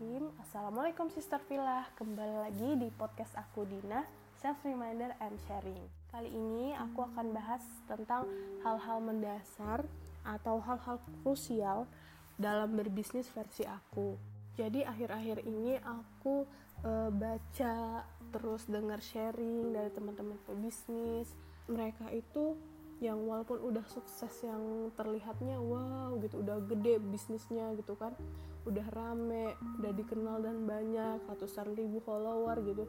Bismillahirrahmanirrahim. Assalamualaikum Sister Villa. Kembali lagi di podcast aku Dina Self Reminder and Sharing. Kali ini aku akan bahas tentang hal-hal mendasar Atau hal-hal krusial dalam berbisnis versi aku. Jadi akhir-akhir ini aku uh, baca Terus dengar sharing dari teman-teman pebisnis. Mereka itu yang walaupun udah sukses yang terlihatnya wow gitu udah gede bisnisnya gitu kan udah rame udah dikenal dan banyak ratusan ribu follower gitu.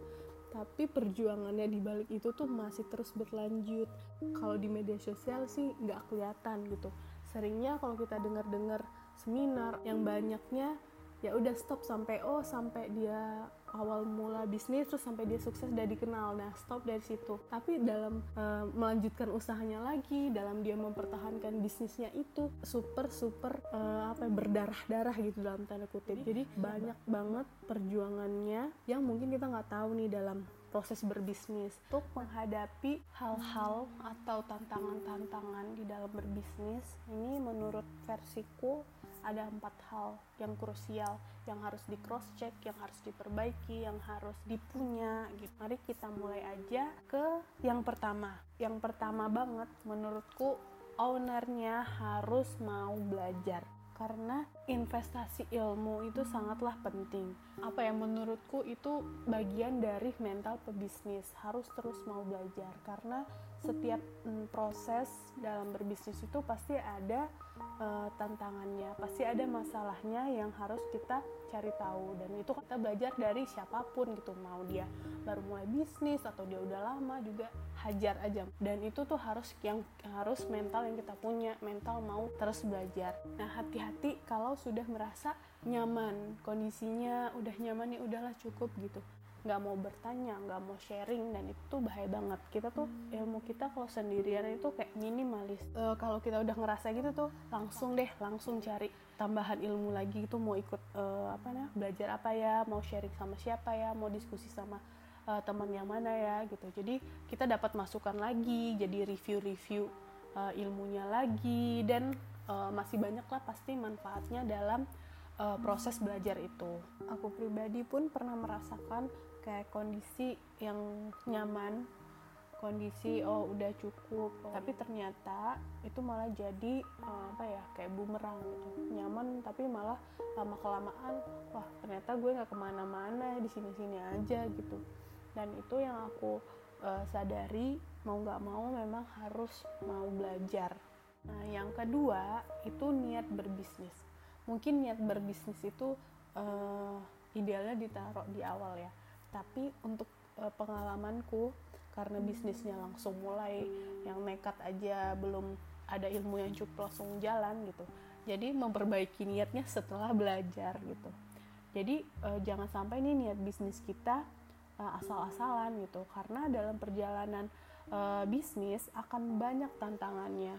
Tapi perjuangannya di balik itu tuh masih terus berlanjut. Kalau di media sosial sih nggak kelihatan gitu. Seringnya kalau kita dengar-dengar seminar yang banyaknya ya udah stop sampai oh sampai dia awal mula bisnis terus sampai dia sukses dan dikenal. Nah stop dari situ. Tapi dalam uh, melanjutkan usahanya lagi dalam dia mempertahankan bisnisnya itu super super uh, apa ya, berdarah darah gitu dalam tanda kutip. Jadi banyak banget perjuangannya yang mungkin kita nggak tahu nih dalam proses berbisnis untuk menghadapi hal-hal atau tantangan-tantangan di dalam berbisnis ini menurut versiku ada empat hal yang krusial yang harus di cross check yang harus diperbaiki yang harus dipunya gitu. Mari kita mulai aja ke yang pertama. Yang pertama banget menurutku ownernya harus mau belajar karena investasi ilmu itu sangatlah penting. Apa yang menurutku itu bagian dari mental pebisnis, harus terus mau belajar karena setiap mm, proses dalam berbisnis itu pasti ada uh, tantangannya, pasti ada masalahnya yang harus kita cari tahu dan itu kita belajar dari siapa pun gitu, mau dia baru mulai bisnis atau dia udah lama juga hajar aja. Dan itu tuh harus yang harus mental yang kita punya, mental mau terus belajar. Nah, hati-hati kalau sudah merasa nyaman, kondisinya udah nyaman nih udahlah cukup gitu nggak mau bertanya nggak mau sharing dan itu bahaya banget. Kita tuh ilmu kita kalau sendirian itu kayak minimalis. Uh, kalau kita udah ngerasa gitu tuh langsung deh langsung cari tambahan ilmu lagi itu mau ikut uh, apa nih belajar apa ya mau sharing sama siapa ya mau diskusi sama uh, teman yang mana ya gitu. Jadi kita dapat masukan lagi jadi review-review uh, ilmunya lagi dan uh, masih banyak lah pasti manfaatnya dalam uh, proses belajar itu. Aku pribadi pun pernah merasakan kayak kondisi yang nyaman kondisi oh udah cukup. Tapi ternyata itu malah jadi uh, apa ya kayak bumerang gitu. Nyaman tapi malah lama kelamaan wah ternyata gue nggak ke mana-mana di sini-sini aja gitu. Dan itu yang aku uh, sadari mau nggak mau memang harus mau belajar. Nah yang kedua itu niat berbisnis. Mungkin niat berbisnis itu uh, idealnya ditaruh di awal ya tapi untuk uh, pengalamanku karena bisnisnya langsung mulai yang nekat aja belum ada ilmu yang cukup langsung jalan gitu. Jadi memperbaiki niatnya setelah belajar gitu. Jadi uh, jangan sampai ini niat bisnis kita uh, asal-asalan gitu. Karena dalam perjalanan uh, bisnis akan banyak tantangannya.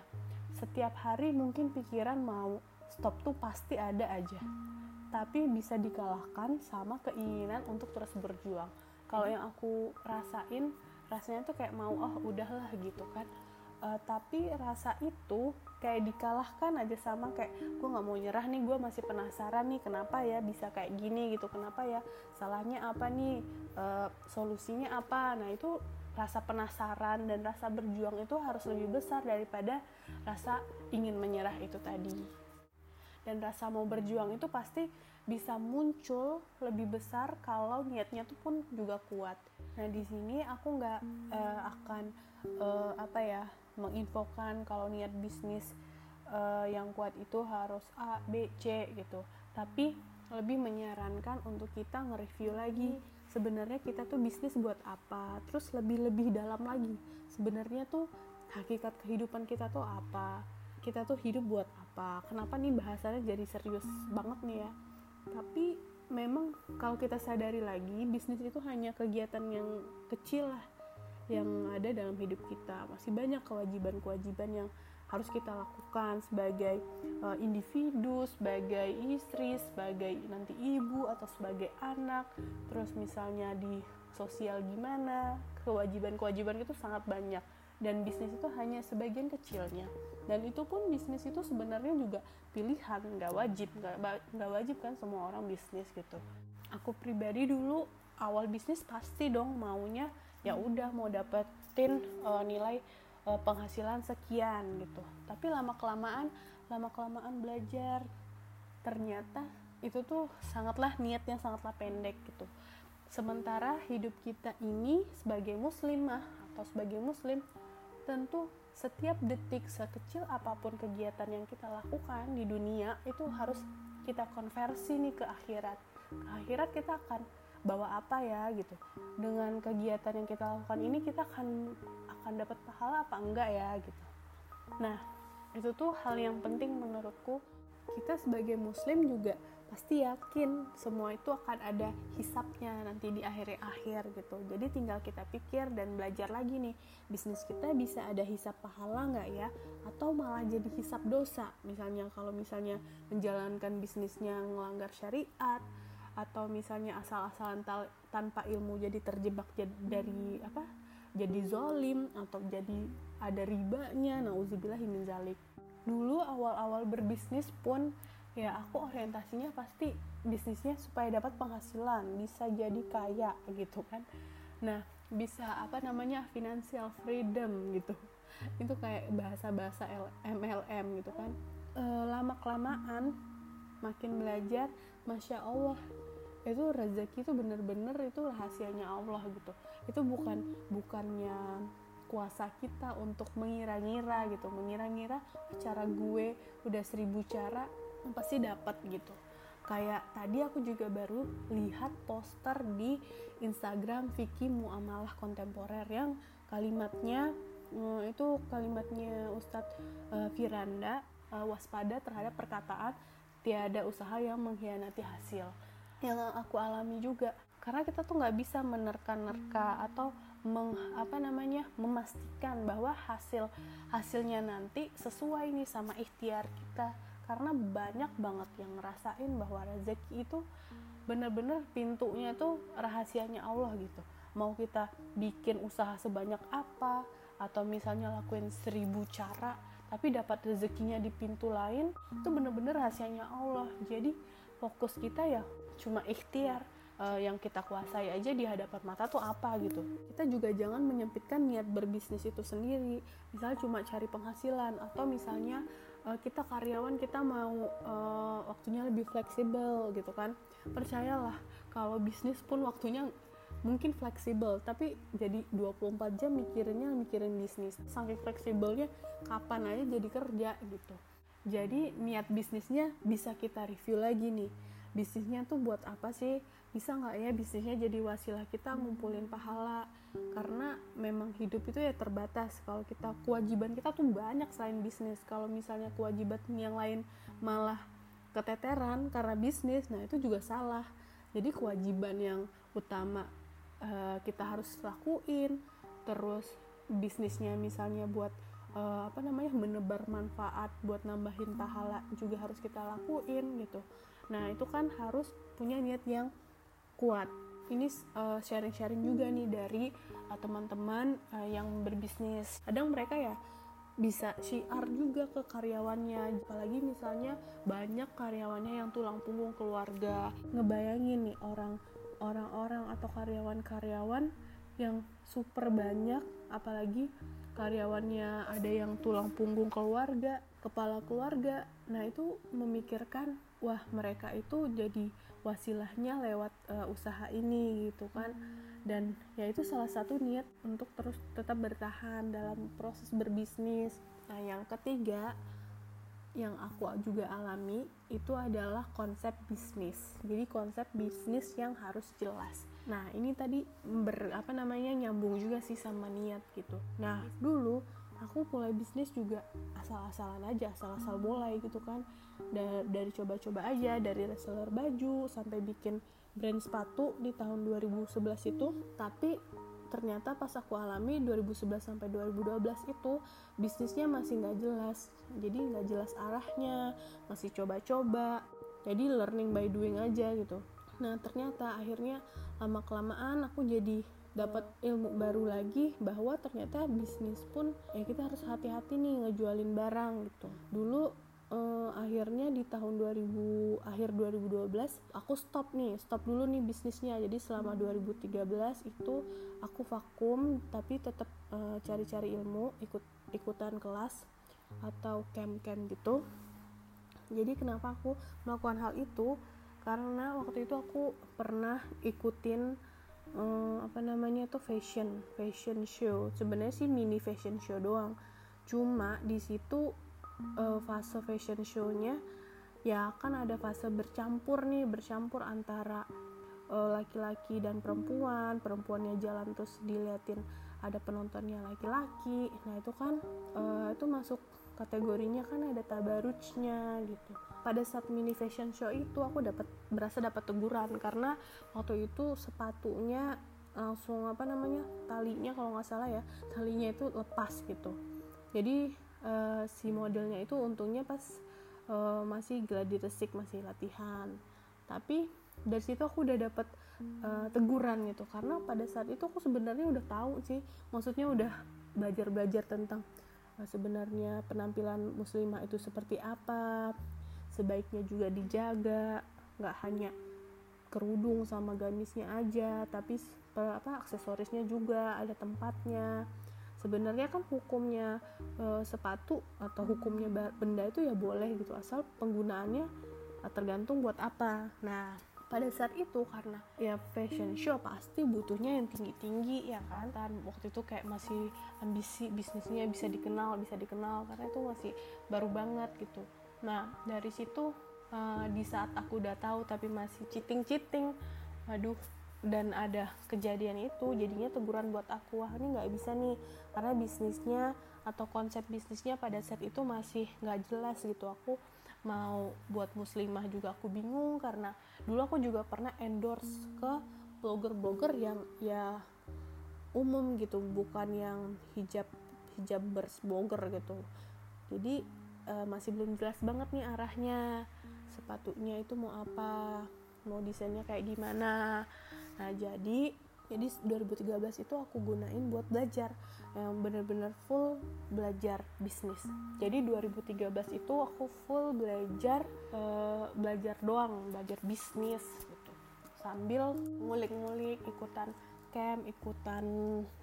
Setiap hari mungkin pikiran mau stop tuh pasti ada aja tapi bisa dikalahkan sama keinginan untuk terus berjuang. Kalau yang aku rasain rasanya tuh kayak mau oh udahlah gitu kan. Uh, tapi rasa itu kayak dikalahkan aja sama kayak gue nggak mau nyerah nih gue masih penasaran nih kenapa ya bisa kayak gini gitu. Kenapa ya salahnya apa nih? Uh, solusinya apa? Nah itu rasa penasaran dan rasa berjuang itu harus lebih besar daripada rasa ingin menyerah itu tadi dan rasa mau berjuang itu pasti bisa muncul lebih besar kalau niatnya tuh pun juga kuat. Nah di sini aku nggak uh, akan uh, apa ya menginfokan kalau niat bisnis uh, yang kuat itu harus A, B, C gitu. Tapi lebih menyarankan untuk kita nge-review lagi sebenarnya kita tuh bisnis buat apa? Terus lebih lebih dalam lagi sebenarnya tuh hakikat kehidupan kita tuh apa? Kita tuh hidup buat apa kenapa nih bahasannya jadi serius banget nih ya? Tapi memang kalau kita sadari lagi bisnis itu hanya kegiatan yang kecil lah yang ada dalam hidup kita. Masih banyak kewajiban-kewajiban yang harus kita lakukan sebagai uh, individu, sebagai istri, sebagai nanti ibu atau sebagai anak. Terus misalnya di sosial gimana, kewajiban-kewajiban itu sangat banyak. Dan bisnis itu hanya sebagian kecilnya dan itu pun bisnis itu sebenarnya juga pilihan nggak wajib nggak wajib kan semua orang bisnis gitu. Aku pribadi dulu awal bisnis pasti dong maunya ya udah mau dapetin uh, nilai uh, penghasilan sekian gitu. Tapi lama kelamaan lama kelamaan belajar ternyata itu tuh sangatlah niatnya sangatlah pendek gitu. Sementara hidup kita ini sebagai muslimah atau sebagai muslim tentu setiap detik sekecil apa pun kegiatan yang kita lakukan di dunia itu harus kita konversi nih ke akhirat. Ke akhirat kita akan bawa apa ya gitu. Dengan kegiatan yang kita lakukan ini kita akan akan dapat pahala apa enggak ya gitu. Nah itu tuh hal yang penting menurutku. Kita sebagai muslim juga pasti yakin semua itu akan ada hisapnya nanti di akhir akhir gitu. Jadi tinggal kita pikir dan belajar lagi nih bisnis kita bisa ada hisap pahala nggak ya? Atau malah jadi hisap dosa? Misalnya kalau misalnya menjalankan bisnisnya ngelanggar syariat atau misalnya asal-asalan tanpa ilmu jadi terjebak dari apa? Jadi zolim atau jadi ada ribanya. Nauzubillah min zalik. Dulu awal-awal berbisnis pun ya aku orientasinya pasti bisnisnya supaya dapat penghasilan bisa jadi kaya gitu kan. Nah bisa apa namanya financial freedom gitu. Itu kayak bahasa-bahasa MLM gitu kan. E, lama kelamaan makin belajar masya Allah itu rezeki itu bener-bener itu rahasianya Allah gitu. Itu bukan bukannya kuasa kita untuk mengira-ngira gitu. Mengira-ngira cara gue udah seribu cara pasti dapat gitu. Kayak tadi aku juga baru lihat poster di Instagram Vicky Muamalah Kontemporer yang kalimatnya uh, itu kalimatnya Ustadz uh, Firanda uh, waspada terhadap perkataan tiada usaha yang mengkhianati hasil. Yang aku alami juga karena kita tuh nggak bisa menerka-nerka atau meng, apa namanya memastikan bahwa hasil hasilnya nanti sesuai nih sama ikhtiar kita karena banyak banget yang ngerasain bahwa rezeki itu bener-bener pintunya tuh rahasianya Allah gitu. Mau kita bikin usaha sebanyak apa atau misalnya lakuin seribu cara tapi dapat rezekinya di pintu lain itu bener-bener rahasianya Allah. Jadi fokus kita ya cuma ikhtiar uh, yang kita kuasai aja di hadapan mata tuh apa gitu. Kita juga jangan menyempitkan niat berbisnis itu sendiri. Misalnya cuma cari penghasilan atau misalnya uh, kita karyawan kita mau uh, waktunya lebih fleksibel gitu kan. Percayalah kalau bisnis pun waktunya mungkin fleksibel tapi jadi 24 jam mikirinnya mikirin bisnis. Saking fleksibelnya kapan aja jadi kerja gitu. Jadi niat bisnisnya bisa kita review lagi nih bisnisnya tuh buat apa sih? Bisa nggak ya bisnisnya jadi wasilah kita ngumpulin pahala? Karena memang hidup itu ya terbatas. Kalau kita kewajiban kita tuh banyak selain bisnis. Kalau misalnya kewajiban yang lain malah keteteran karena bisnis nah itu juga salah. Jadi kewajiban yang utama uh, kita harus lakuin. Terus bisnisnya misalnya buat uh, apa namanya menebar manfaat buat nambahin pahala juga harus kita lakuin gitu nah itu kan harus punya niat yang kuat. Ini uh, sharing-sharing juga nih dari uh, teman-teman uh, yang berbisnis. Kadang mereka ya bisa syiar juga ke karyawannya. Apalagi misalnya banyak karyawannya yang tulang punggung keluarga. Ngebayangin nih orang orang-orang atau karyawan-karyawan yang super banyak apalagi karyawannya ada yang tulang punggung keluarga kepala keluarga. Nah itu memikirkan wah mereka itu jadi wasilahnya lewat uh, usaha ini gitu kan. Dan ya itu salah satu niat untuk terus tetap bertahan dalam proses berbisnis. Nah yang ketiga yang aku juga alami itu adalah konsep bisnis. Jadi konsep bisnis yang harus jelas nah ini tadi ber apa namanya nyambung juga sih sama niat gitu. Nah dulu aku mulai bisnis juga asal-asalan aja asal-asal mulai gitu kan. Da dari coba-coba aja dari reseller baju sampai bikin brand sepatu di tahun 2011 itu. Tapi ternyata pas aku alami 2011 sampai 2012 itu bisnisnya masih nggak jelas. Jadi nggak jelas arahnya masih coba-coba. Jadi learning by doing aja gitu. Nah ternyata akhirnya lama kelamaan aku jadi dapat ilmu baru lagi bahwa ternyata bisnis pun ya kita harus hati-hati nih ngejualin barang gitu. Dulu eh, akhirnya di tahun 2000 akhir 2012 aku stop nih stop dulu nih bisnisnya. Jadi selama 2013 itu aku vakum tapi tetap eh, cari-cari ilmu ikut ikutan kelas atau camp-camp gitu. Jadi kenapa aku melakukan hal itu karena waktu itu aku pernah ikutin um, apa namanya tuh fashion fashion show. Sebenarnya sih mini fashion show doang. Cuma di situ uh, fase fashion show-nya ya kan ada fase bercampur nih bercampur antara eh, laki-laki uh, dan perempuan. Perempuannya jalan terus diliatin ada penontonnya laki-laki. Nah itu kan uh, itu masuk kategorinya kan ada tabarucnya gitu pada saat mini fashion show itu aku dapat berasa dapat teguran. Karena waktu itu sepatunya langsung apa namanya talinya kalau nggak salah ya talinya itu lepas gitu. Jadi uh, si modelnya itu untungnya pas uh, masih gladi resik masih latihan. Tapi dari situ aku udah dapat uh, teguran gitu. Karena pada saat itu aku sebenarnya udah tahu sih maksudnya udah belajar belajar tentang sebenarnya penampilan muslimah itu seperti apa sebaiknya juga dijaga. Nggak hanya kerudung sama gamisnya aja tapi apa aksesorisnya juga ada tempatnya. Sebenarnya kan hukumnya e, sepatu atau hukumnya benda itu ya boleh gitu asal penggunaannya e, tergantung buat apa. Nah pada saat itu karena ya fashion show pasti butuhnya yang tinggi-tinggi ya kan? Dan waktu itu kayak masih ambisi bisnisnya bisa dikenal bisa dikenal karena itu masih baru banget gitu nah dari situ e, di saat aku udah tahu tapi masih cheating-cheating waduh dan ada kejadian itu jadinya teguran buat aku wah ini nggak bisa nih karena bisnisnya atau konsep bisnisnya pada saat itu masih nggak jelas gitu. Aku mau buat muslimah juga aku bingung karena dulu aku juga pernah endorse ke blogger-blogger yang ya umum gitu bukan yang hijab hijab blogger gitu. Jadi uh, masih belum jelas banget nih arahnya. Sepatunya itu mau apa mau desainnya kayak gimana. Nah jadi jadi 2013 itu aku gunain buat belajar yang bener-bener full belajar bisnis. Jadi 2013 itu aku full belajar uh, belajar doang belajar bisnis gitu. Sambil ngulik-ngulik ikutan camp ikutan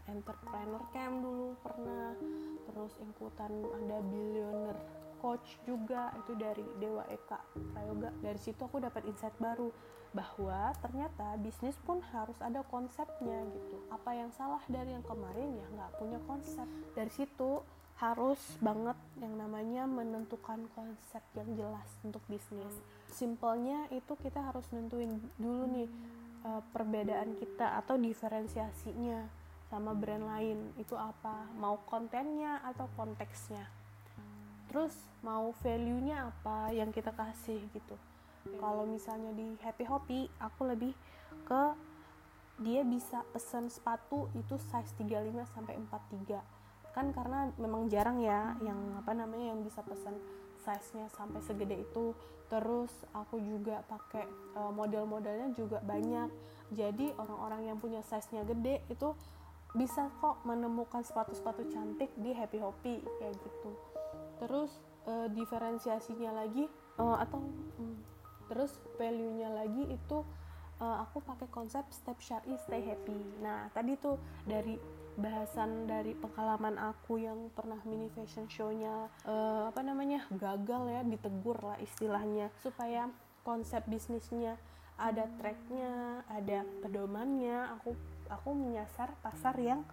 entrepreneur camp dulu pernah. Terus ikutan ada billionaire coach juga itu dari Dewa Eka Prayoga. Dari situ aku dapat insight baru bahwa ternyata bisnis pun harus ada konsepnya gitu. Apa yang salah dari yang kemarin ya nggak punya konsep. Dari situ harus banget yang namanya menentukan konsep yang jelas untuk bisnis. Simpelnya itu kita harus nentuin dulu nih uh, perbedaan kita atau diferensiasinya sama brand lain. Itu apa? Mau kontennya atau konteksnya terus mau value-nya apa yang kita kasih gitu. Kalau misalnya di Happy Hopi aku lebih ke dia bisa pesen sepatu itu size 35 sampai 43 kan karena memang jarang ya yang apa namanya yang bisa pesen size-nya sampai segede itu. Terus aku juga pakai uh, model-modelnya juga banyak. Jadi orang-orang yang punya size-nya gede itu bisa kok menemukan sepatu-sepatu cantik di Happy Hopi kayak gitu terus uh, diferensiasinya lagi uh, atau um, terus value-nya lagi itu uh, aku pakai konsep step syari stay happy. Nah tadi tuh dari bahasan dari pengalaman aku yang pernah mini fashion show-nya uh, apa namanya gagal ya ditegur lah istilahnya supaya konsep bisnisnya ada tracknya ada pedomannya aku aku menyasar pasar yang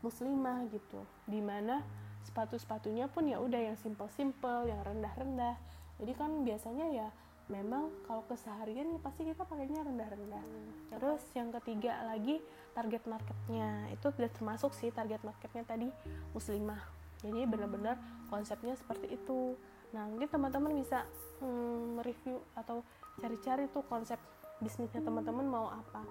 muslimah gitu. Di mana sepatu-sepatunya pun ya udah yang simple-simple yang rendah-rendah. Jadi kan biasanya ya memang kalau keseharian ya pasti kita pakainya rendah-rendah. Hmm. terus yang ketiga lagi target marketnya. Itu sudah termasuk sih target marketnya tadi muslimah. Jadi benar-benar konsepnya seperti itu. Nah mungkin teman-teman bisa hmm, mereview atau cari-cari tuh konsep bisnisnya teman-teman mau apa.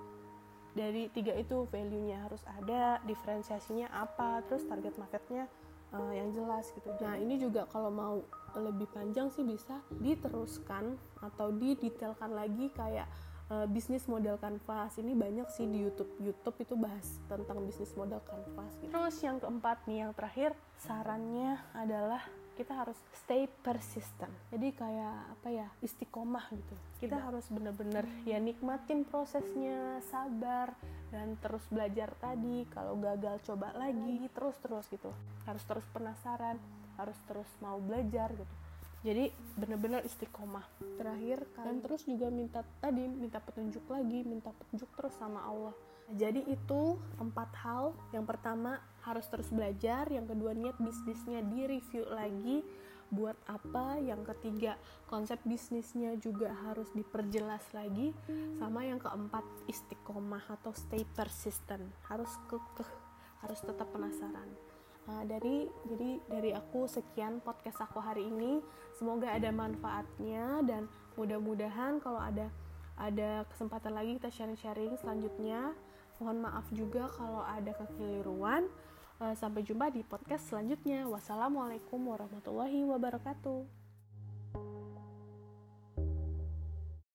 Dari tiga itu value-nya harus ada diferensiasinya apa terus target marketnya uh, yang jelas gitu. Nah ini juga kalau mau lebih panjang sih bisa diteruskan atau didetailkan lagi kayak uh, bisnis model kanvas ini banyak sih di YouTube YouTube itu bahas tentang bisnis model kanvas gitu. terus yang keempat nih yang terakhir sarannya adalah kita harus stay persistent. Jadi kayak apa ya istiqomah gitu. Kita ya. harus bener-bener ya nikmatin prosesnya sabar dan terus belajar tadi. Kalau gagal coba lagi terus terus gitu. Harus terus penasaran harus terus mau belajar gitu. Jadi bener-bener istiqomah. Terakhir kan terus juga minta tadi minta petunjuk lagi minta petunjuk terus sama Allah. Jadi itu empat hal. Yang pertama harus terus belajar. Yang kedua niat bisnisnya di review lagi buat apa. Yang ketiga konsep bisnisnya juga harus diperjelas lagi. Sama yang keempat istiqomah atau stay persistent. Harus kekeh harus tetap penasaran. Nah, dari jadi dari aku sekian podcast aku hari ini. Semoga ada manfaatnya dan mudah-mudahan kalau ada ada kesempatan lagi kita sharing-sharing selanjutnya. Mohon maaf juga kalau ada kekeliruan. Eh, sampai jumpa di podcast selanjutnya. Wassalamualaikum warahmatullahi wabarakatuh.